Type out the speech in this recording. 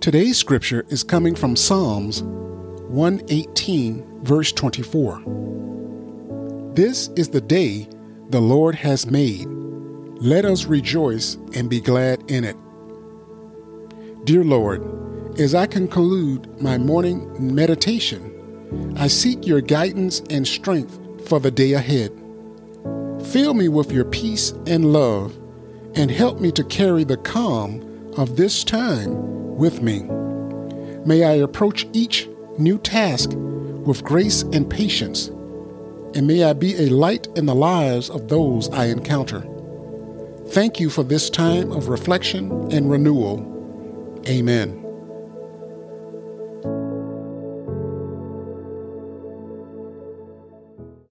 Today's scripture is coming from Psalms 118, verse 24. This is the day the Lord has made. Let us rejoice and be glad in it. Dear Lord, as I conclude my morning meditation, I seek your guidance and strength for the day ahead. Fill me with your peace and love, and help me to carry the calm of this time with me. May I approach each new task with grace and patience, and may I be a light in the lives of those I encounter. Thank you for this time of reflection and renewal. Amen.